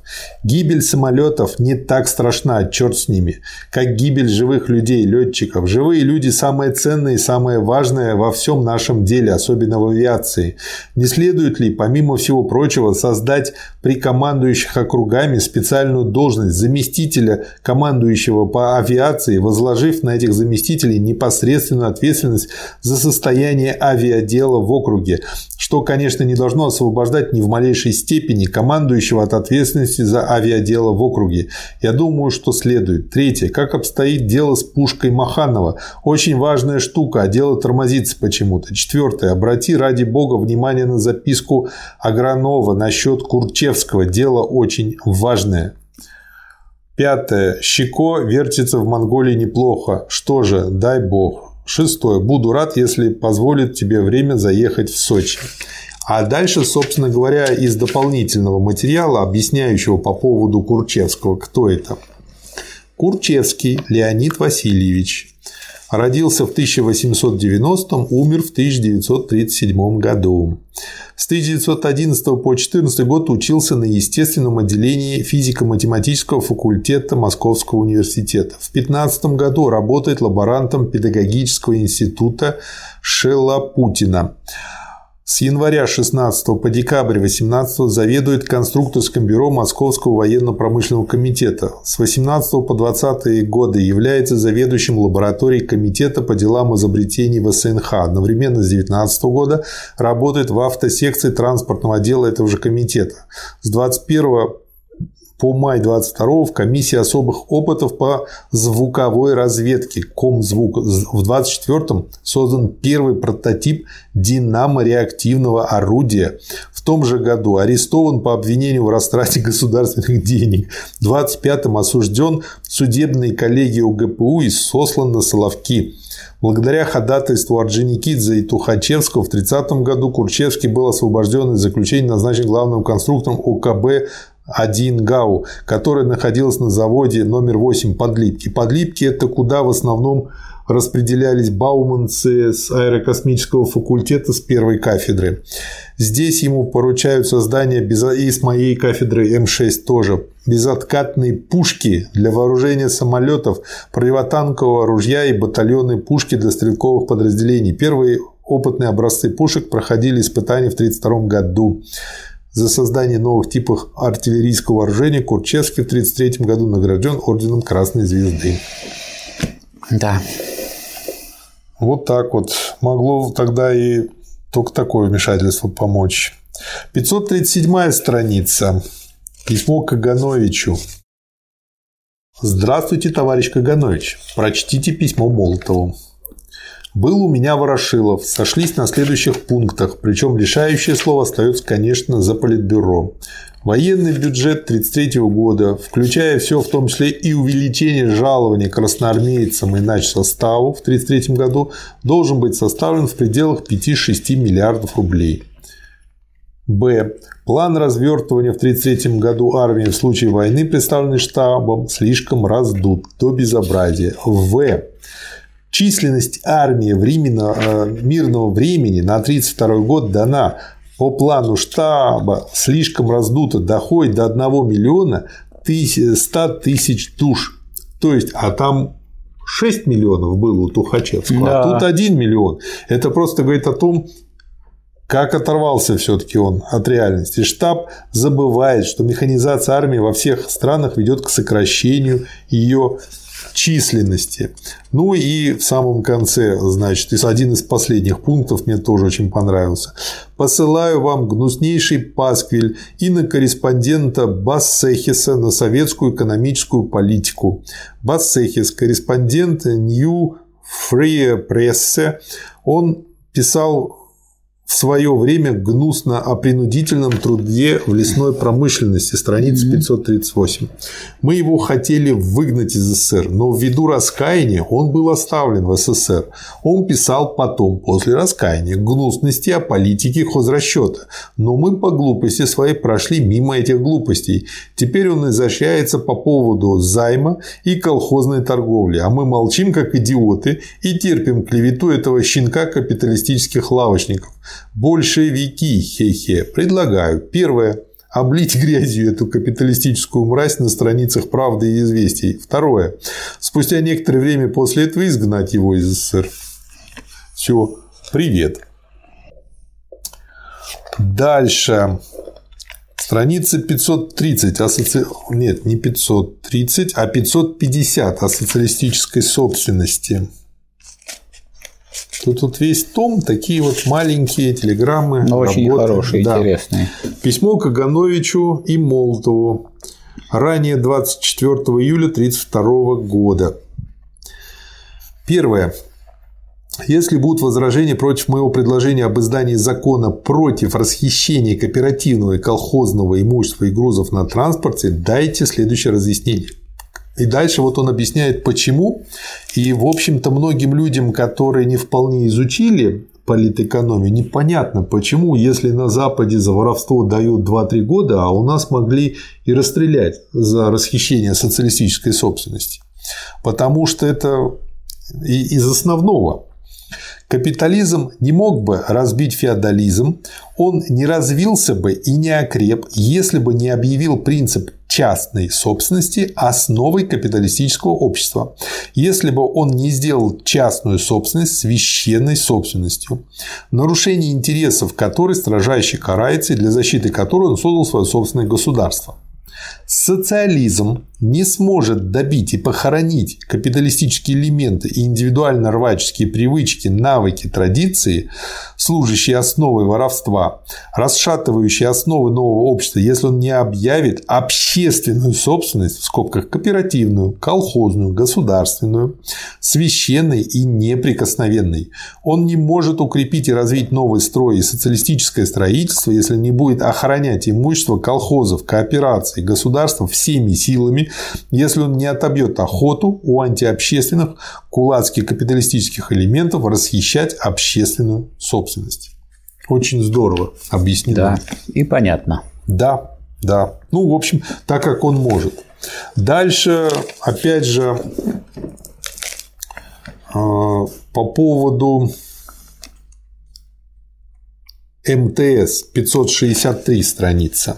Гибель самолетов не так страшна, черт с ними, как гибель живых людей, летчиков. Живые люди – самое ценное и самое важное во всем нашем деле, особенно в авиации. Не следует ли, помимо всего прочего, создать при командующих округами специальную должность заместителя командующего по авиации, возложив на этих заместителей непосредственную ответственность за состояние авиадела в округе, что, конечно, не должно освобождать ни в малейшей степени командующего от ответственности за авиадело в округе. Я думаю, что следует. Третье. Как обстоит дело с пушкой Маханова? Очень важная штука, а дело тормозится почему-то. Четвертое. Обрати ради бога внимание на записку Агранова насчет Курчевского. Дело очень важное. Пятое. Щеко вертится в Монголии неплохо. Что же, дай бог. Шестое. Буду рад, если позволит тебе время заехать в Сочи. А дальше, собственно говоря, из дополнительного материала, объясняющего по поводу Курчевского, кто это. Курчевский Леонид Васильевич. Родился в 1890, умер в 1937 году. С 1911 по 1914 год учился на естественном отделении физико-математического факультета Московского университета. В 2015 году работает лаборантом педагогического института Шелапутина. С января 16 по декабрь 18 заведует конструкторским бюро Московского военно-промышленного комитета. С 18 по 20 годы является заведующим лабораторией комитета по делам изобретений в СНХ. Одновременно с 19 года работает в автосекции транспортного отдела этого же комитета. С 21 по май 22 в комиссии особых опытов по звуковой разведке Комзвук. В 24 создан первый прототип динамо-реактивного орудия. В том же году арестован по обвинению в растрате государственных денег. В 25-м осужден судебной коллегии УГПУ и сослан на Соловки. Благодаря ходатайству Орджоникидзе и Тухачевского в 30 году Курчевский был освобожден из заключения, назначен главным конструктором ОКБ 1 ГАУ, который находился на заводе номер 8 Подлипки. Подлипки – это куда в основном распределялись бауманцы с аэрокосмического факультета с первой кафедры. Здесь ему поручают создание и с моей кафедры М6 тоже безоткатные пушки для вооружения самолетов, противотанкового ружья и батальонные пушки для стрелковых подразделений. Первые опытные образцы пушек проходили испытания в 1932 году. За создание новых типов артиллерийского вооружения Курчевский в 1933 году награжден орденом Красной Звезды. Да. Вот так вот. Могло тогда и только такое вмешательство помочь. 537 страница. Письмо Кагановичу. Здравствуйте, товарищ Каганович. Прочтите письмо Молотову. Был у меня Ворошилов. Сошлись на следующих пунктах, причем решающее слово остается, конечно, за политбюро. Военный бюджет 1933 года, включая все, в том числе и увеличение жалования красноармейцам и составу в 1933 году, должен быть составлен в пределах 5-6 миллиардов рублей. Б. План развертывания в 1933 году армии в случае войны, представленный штабом, слишком раздут до безобразия. В. Численность армии временно, э, мирного времени на 1932 год дана по плану штаба слишком раздута, доходит до 1 миллиона 100 тысяч душ. То есть, а там 6 миллионов было у Тухачевского, да. а тут 1 миллион. Это просто говорит о том, как оторвался все-таки он от реальности? Штаб забывает, что механизация армии во всех странах ведет к сокращению ее численности. Ну и в самом конце, значит, один из последних пунктов мне тоже очень понравился. Посылаю вам гнуснейший пасквиль и на корреспондента Бассехиса на советскую экономическую политику. Бассехис, корреспондент New Free Presse, он писал в свое время гнусно о принудительном труде в лесной промышленности, страница 538. Мы его хотели выгнать из СССР, но ввиду раскаяния он был оставлен в СССР. Он писал потом, после раскаяния, гнусности о политике хозрасчета, но мы по глупости своей прошли мимо этих глупостей. Теперь он изощряется по поводу займа и колхозной торговли, а мы молчим как идиоты и терпим клевету этого щенка капиталистических лавочников. Большевики, хе-хе, предлагаю. Первое облить грязью эту капиталистическую мразь на страницах «Правды» и «Известий». Второе. Спустя некоторое время после этого изгнать его из СССР. Все. Привет. Дальше. Страница 530 о соци... Нет, не 530, а 550 о социалистической собственности. Тут, тут весь том такие вот маленькие телеграммы. Но очень работы. хорошие, да. интересные. Письмо Кагановичу и Молотову. Ранее 24 июля 1932 года. Первое. Если будут возражения против моего предложения об издании закона против расхищения кооперативного и колхозного имущества и грузов на транспорте, дайте следующее разъяснение. И дальше вот он объясняет, почему. И, в общем-то, многим людям, которые не вполне изучили политэкономию, непонятно, почему, если на Западе за воровство дают 2-3 года, а у нас могли и расстрелять за расхищение социалистической собственности. Потому что это из основного. Капитализм не мог бы разбить феодализм, он не развился бы и не окреп, если бы не объявил принцип частной собственности основой капиталистического общества, если бы он не сделал частную собственность священной собственностью, нарушение интересов которой строжайше карается и для защиты которой он создал свое собственное государство. Социализм не сможет добить и похоронить капиталистические элементы и индивидуально-рваческие привычки, навыки, традиции, служащие основой воровства, расшатывающие основы нового общества, если он не объявит общественную собственность, в скобках кооперативную, колхозную, государственную, священной и неприкосновенной. Он не может укрепить и развить новый строй и социалистическое строительство, если не будет охранять имущество колхозов, коопераций, государства всеми силами, если он не отобьет охоту у антиобщественных кулацких капиталистических элементов расхищать общественную собственность. Очень здорово объяснено. Да, и понятно. Да, да. Ну, в общем, так как он может. Дальше, опять же, а, по поводу МТС 563 страница.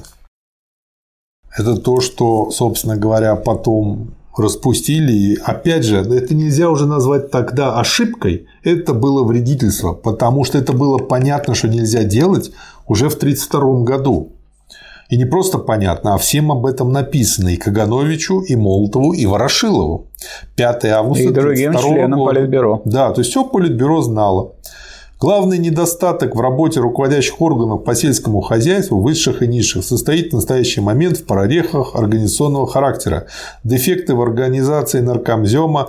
Это то, что, собственно говоря, потом распустили. И опять же, это нельзя уже назвать тогда ошибкой, это было вредительство, потому что это было понятно, что нельзя делать уже в 1932 году. И не просто понятно, а всем об этом написано и Кагановичу, и Молотову, и Ворошилову. 5 августа И другим членам года. Политбюро. Да, то есть все Политбюро знало. Главный недостаток в работе руководящих органов по сельскому хозяйству, высших и низших, состоит в настоящий момент в прорехах организационного характера. Дефекты в организации наркомзема,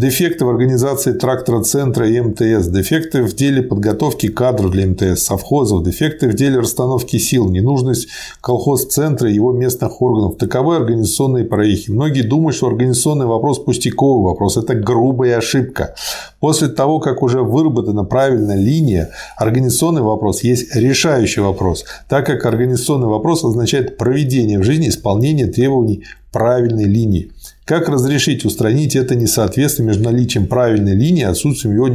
дефекты в организации трактора-центра и МТС, дефекты в деле подготовки кадров для МТС, совхозов, дефекты в деле расстановки сил, ненужность колхоз-центра и его местных органов. Таковы организационные проехи. Многие думают, что организационный вопрос – пустяковый вопрос. Это грубая ошибка. После того, как уже выработана правильная линия, организационный вопрос есть решающий вопрос, так как организационный вопрос означает проведение в жизни исполнения требований правильной линии. Как разрешить устранить это несоответствие между наличием правильной линии и отсутствием его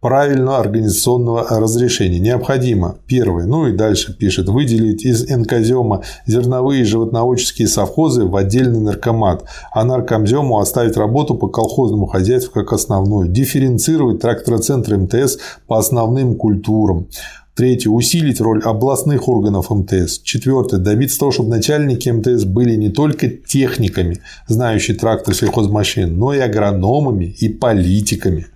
правильного организационного разрешения. Необходимо, первое, ну и дальше пишет, выделить из НКЗема зерновые и животноводческие совхозы в отдельный наркомат, а наркомзему оставить работу по колхозному хозяйству как основную, дифференцировать трактороцентры МТС по основным культурам, Третье. Усилить роль областных органов МТС. Четвертое. Добиться того, чтобы начальники МТС были не только техниками, знающие трактор сельхозмашин, но и агрономами и политиками.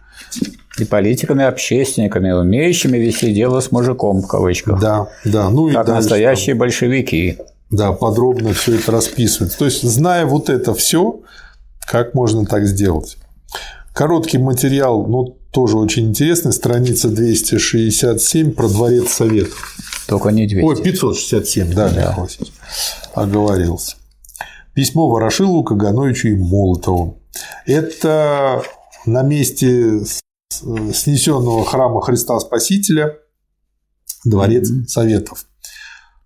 И политиками, общественниками, умеющими вести дело с мужиком, в кавычках. Да, да. Ну как и дальше, настоящие большевики. Да, подробно все это расписывается. То есть, зная вот это все, как можно так сделать? Короткий материал, ну, тоже очень интересный, страница 267 про Дворец Советов. Только не 200. Ой, 567, да, да. Михаил оговорился. Письмо Ворошилову, Кагановичу и Молотову. Это на месте снесенного храма Христа Спасителя Дворец mm-hmm. Советов.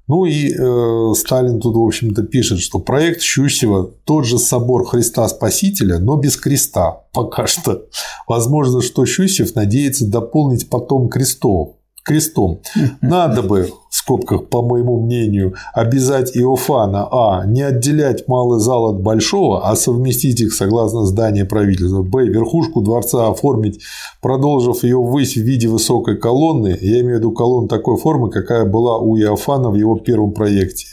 Ну и э, Сталин тут, в общем-то, пишет, что проект Щусева тот же собор Христа Спасителя, но без креста пока что. Возможно, что Щусев надеется дополнить потом крестов крестом. Надо бы, скобках, по моему мнению, обязать Иофана А. не отделять малый зал от большого, а совместить их согласно здания правительства. Б. Верхушку дворца оформить, продолжив ее ввысь в виде высокой колонны. Я имею в виду колонну такой формы, какая была у Иофана в его первом проекте.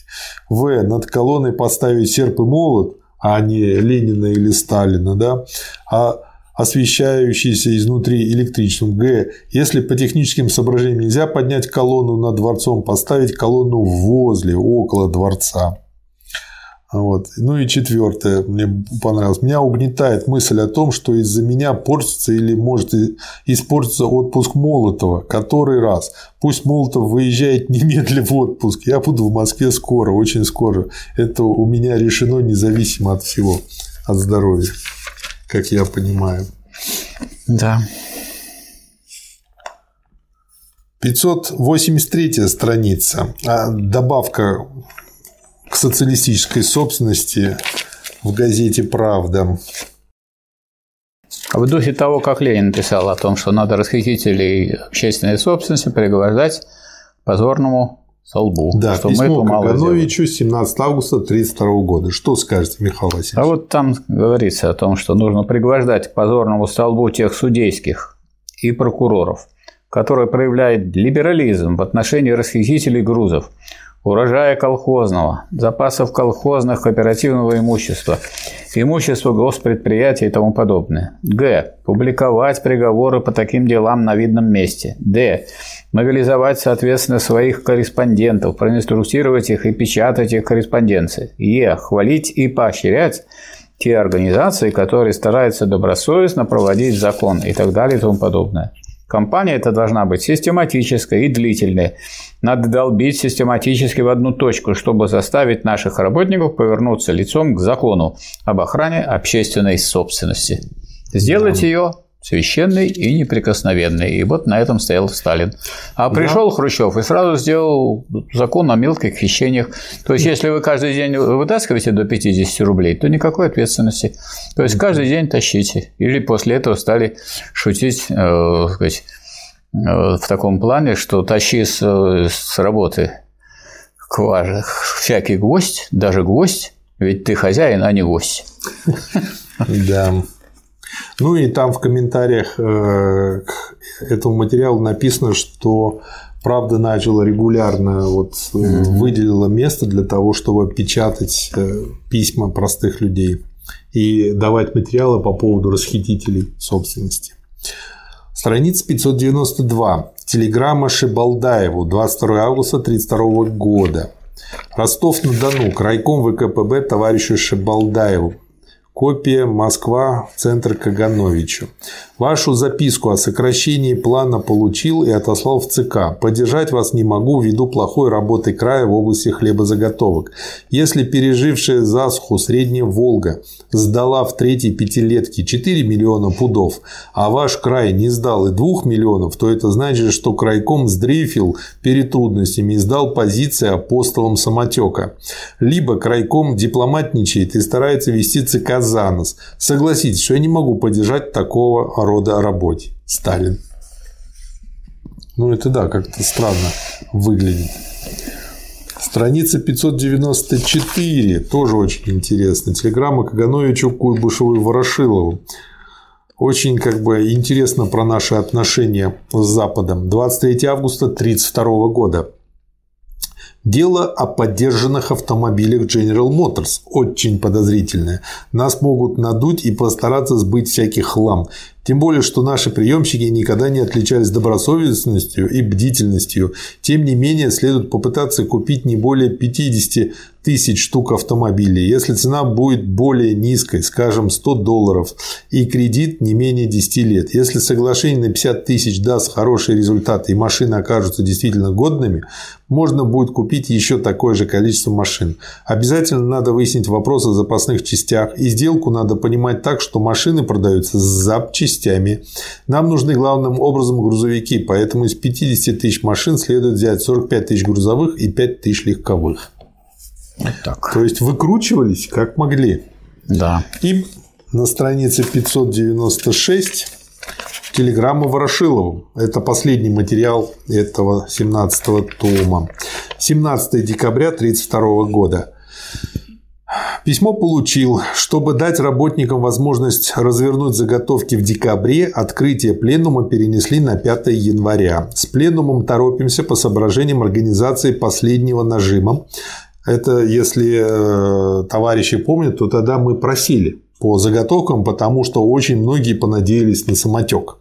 В. Над колонной поставить серп и молот, а не Ленина или Сталина, да, а освещающийся изнутри электричеством. Г. Если по техническим соображениям нельзя поднять колонну над дворцом, поставить колонну возле, около дворца. Вот. Ну и четвертое, мне понравилось. Меня угнетает мысль о том, что из-за меня портится или может испортиться отпуск Молотова. Который раз? Пусть Молотов выезжает немедленно в отпуск. Я буду в Москве скоро, очень скоро. Это у меня решено независимо от всего, от здоровья как я понимаю. Да. 583 страница. А добавка к социалистической собственности в газете «Правда». В духе того, как Ленин писал о том, что надо расхитителей общественной собственности пригвождать позорному столбу. Да, что письмо мы Кагановичу 17 августа 1932 года. Что скажете, Михаил Васильевич? А вот там говорится о том, что нужно пригвождать к позорному столбу тех судейских и прокуроров, которые проявляют либерализм в отношении расхитителей грузов, урожая колхозного, запасов колхозных кооперативного имущества, имущества госпредприятий и тому подобное. Г. Публиковать приговоры по таким делам на видном месте. Д мобилизовать, соответственно, своих корреспондентов, проинструктировать их и печатать их корреспонденции. Е. Хвалить и поощрять те организации, которые стараются добросовестно проводить закон и так далее и тому подобное. Компания эта должна быть систематической и длительной. Надо долбить систематически в одну точку, чтобы заставить наших работников повернуться лицом к закону об охране общественной собственности. Сделать да. ее священный и неприкосновенный. И вот на этом стоял Сталин. А пришел да. Хрущев и сразу сделал закон о мелких хищениях. То есть, если вы каждый день вытаскиваете до 50 рублей, то никакой ответственности. То есть, каждый день тащите. Или после этого стали шутить э, сказать, э, в таком плане, что тащи с, с работы кважи всякий гвоздь, даже гвоздь, ведь ты хозяин, а не гость. Да. Ну и там в комментариях э, к этому материалу написано, что Правда начала регулярно вот mm-hmm. выделила место для того, чтобы печатать э, письма простых людей и давать материалы по поводу расхитителей собственности. Страница 592. Телеграмма Шибалдаеву 22 августа 1932 года. Ростов-на-Дону. Крайком ВКПБ товарищу Шибалдаеву. Копия Москва, центр Кагановичу. Вашу записку о сокращении плана получил и отослал в ЦК. Поддержать вас не могу ввиду плохой работы края в области хлебозаготовок. Если пережившая засуху Средняя Волга сдала в третьей пятилетке 4 миллиона пудов, а ваш край не сдал и 2 миллионов, то это значит, что крайком сдрейфил перед трудностями и сдал позиции апостолам самотека. Либо крайком дипломатничает и старается вести ЦК за нос. Согласитесь, что я не могу поддержать такого рода работе. Сталин. Ну, это да, как-то странно выглядит. Страница 594, тоже очень интересно. Телеграмма Кагановичу, Куйбышеву и Ворошилову. Очень как бы интересно про наши отношения с Западом. 23 августа 1932 года. Дело о поддержанных автомобилях General Motors очень подозрительное. Нас могут надуть и постараться сбыть всякий хлам. Тем более, что наши приемщики никогда не отличались добросовестностью и бдительностью. Тем не менее, следует попытаться купить не более 50 тысяч штук автомобилей. Если цена будет более низкой, скажем, 100 долларов, и кредит не менее 10 лет. Если соглашение на 50 тысяч даст хорошие результаты и машины окажутся действительно годными, можно будет купить еще такое же количество машин. Обязательно надо выяснить вопрос о запасных частях, и сделку надо понимать так, что машины продаются с запчастями. Нам нужны главным образом грузовики, поэтому из 50 тысяч машин следует взять 45 тысяч грузовых и 5 тысяч легковых. Вот так. То есть выкручивались как могли. Да. И на странице 596 телеграмма Ворошилову. Это последний материал этого 17-го тома. 17 декабря 1932 года. Письмо получил. Чтобы дать работникам возможность развернуть заготовки в декабре, открытие пленума перенесли на 5 января. С пленумом торопимся по соображениям организации последнего нажима. Это, если э, товарищи помнят, то тогда мы просили по заготовкам, потому что очень многие понадеялись на самотек.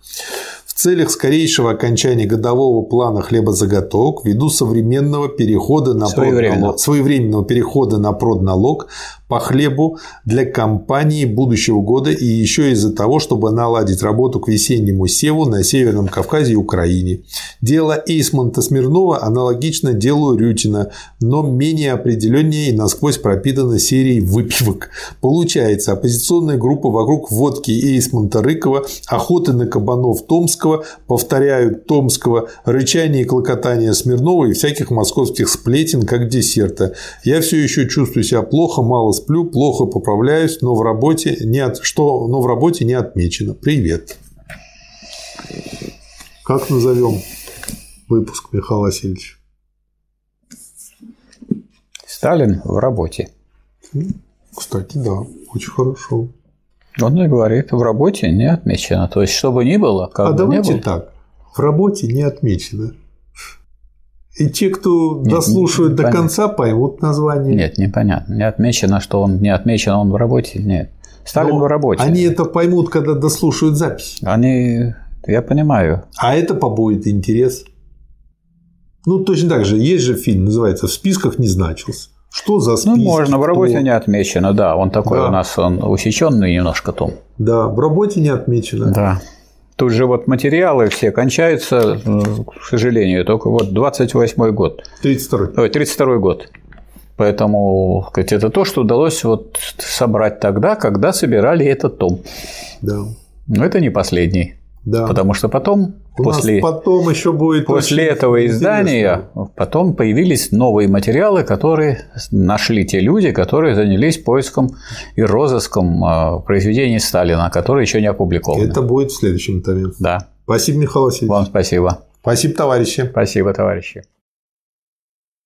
В целях скорейшего окончания годового плана хлебозаготовок ввиду современного перехода на Своевременного. своевременного перехода на продналог по хлебу для компании будущего года и еще из-за того, чтобы наладить работу к весеннему севу на Северном Кавказе и Украине. Дело Эйсмонта Смирнова аналогично делу Рютина, но менее определеннее и насквозь пропитано серией выпивок. Получается, оппозиционная группа вокруг водки Эйсмонта Рыкова, охоты на кабанов Томского, повторяют Томского, рычание и клокотание Смирнова и всяких московских сплетен как десерта. Я все еще чувствую себя плохо, мало сплю, плохо поправляюсь, но в работе не, от... что... но в работе не отмечено. Привет. Как назовем выпуск, Михаил Васильевич? Сталин в работе. Кстати, да, очень хорошо. Он и говорит, в работе не отмечено. То есть, чтобы ни было, как а бы давайте не было. так. В работе не отмечено. И те, кто Нет, дослушают не- до понятно. конца, поймут название. Нет, непонятно. Не отмечено, что он не отмечен, он в работе. Нет. Сталин Но в работе. Они это поймут, когда дослушают запись. Они, я понимаю. А это побудет интерес. Ну, точно так же. Есть же фильм, называется «В списках не значился». Что за списки? Ну, можно, в кто? работе не отмечено, да. Он такой Да. у нас, он усеченный немножко том. Да, в работе не отмечено. Да. Тут же вот материалы все кончаются, к сожалению, только вот 28 год. 32 Ой, 32 год. Поэтому сказать, это то, что удалось вот собрать тогда, когда собирали этот том. Да. Но это не последний. Да. Потому что потом, У после, нас потом еще будет после этого интересно. издания, потом появились новые материалы, которые нашли те люди, которые занялись поиском и розыском э, произведений Сталина, которые еще не опубликованы. Это будет в следующем томе. Да. Спасибо, Михаил Васильевич. Вам спасибо. Спасибо, товарищи. Спасибо, товарищи.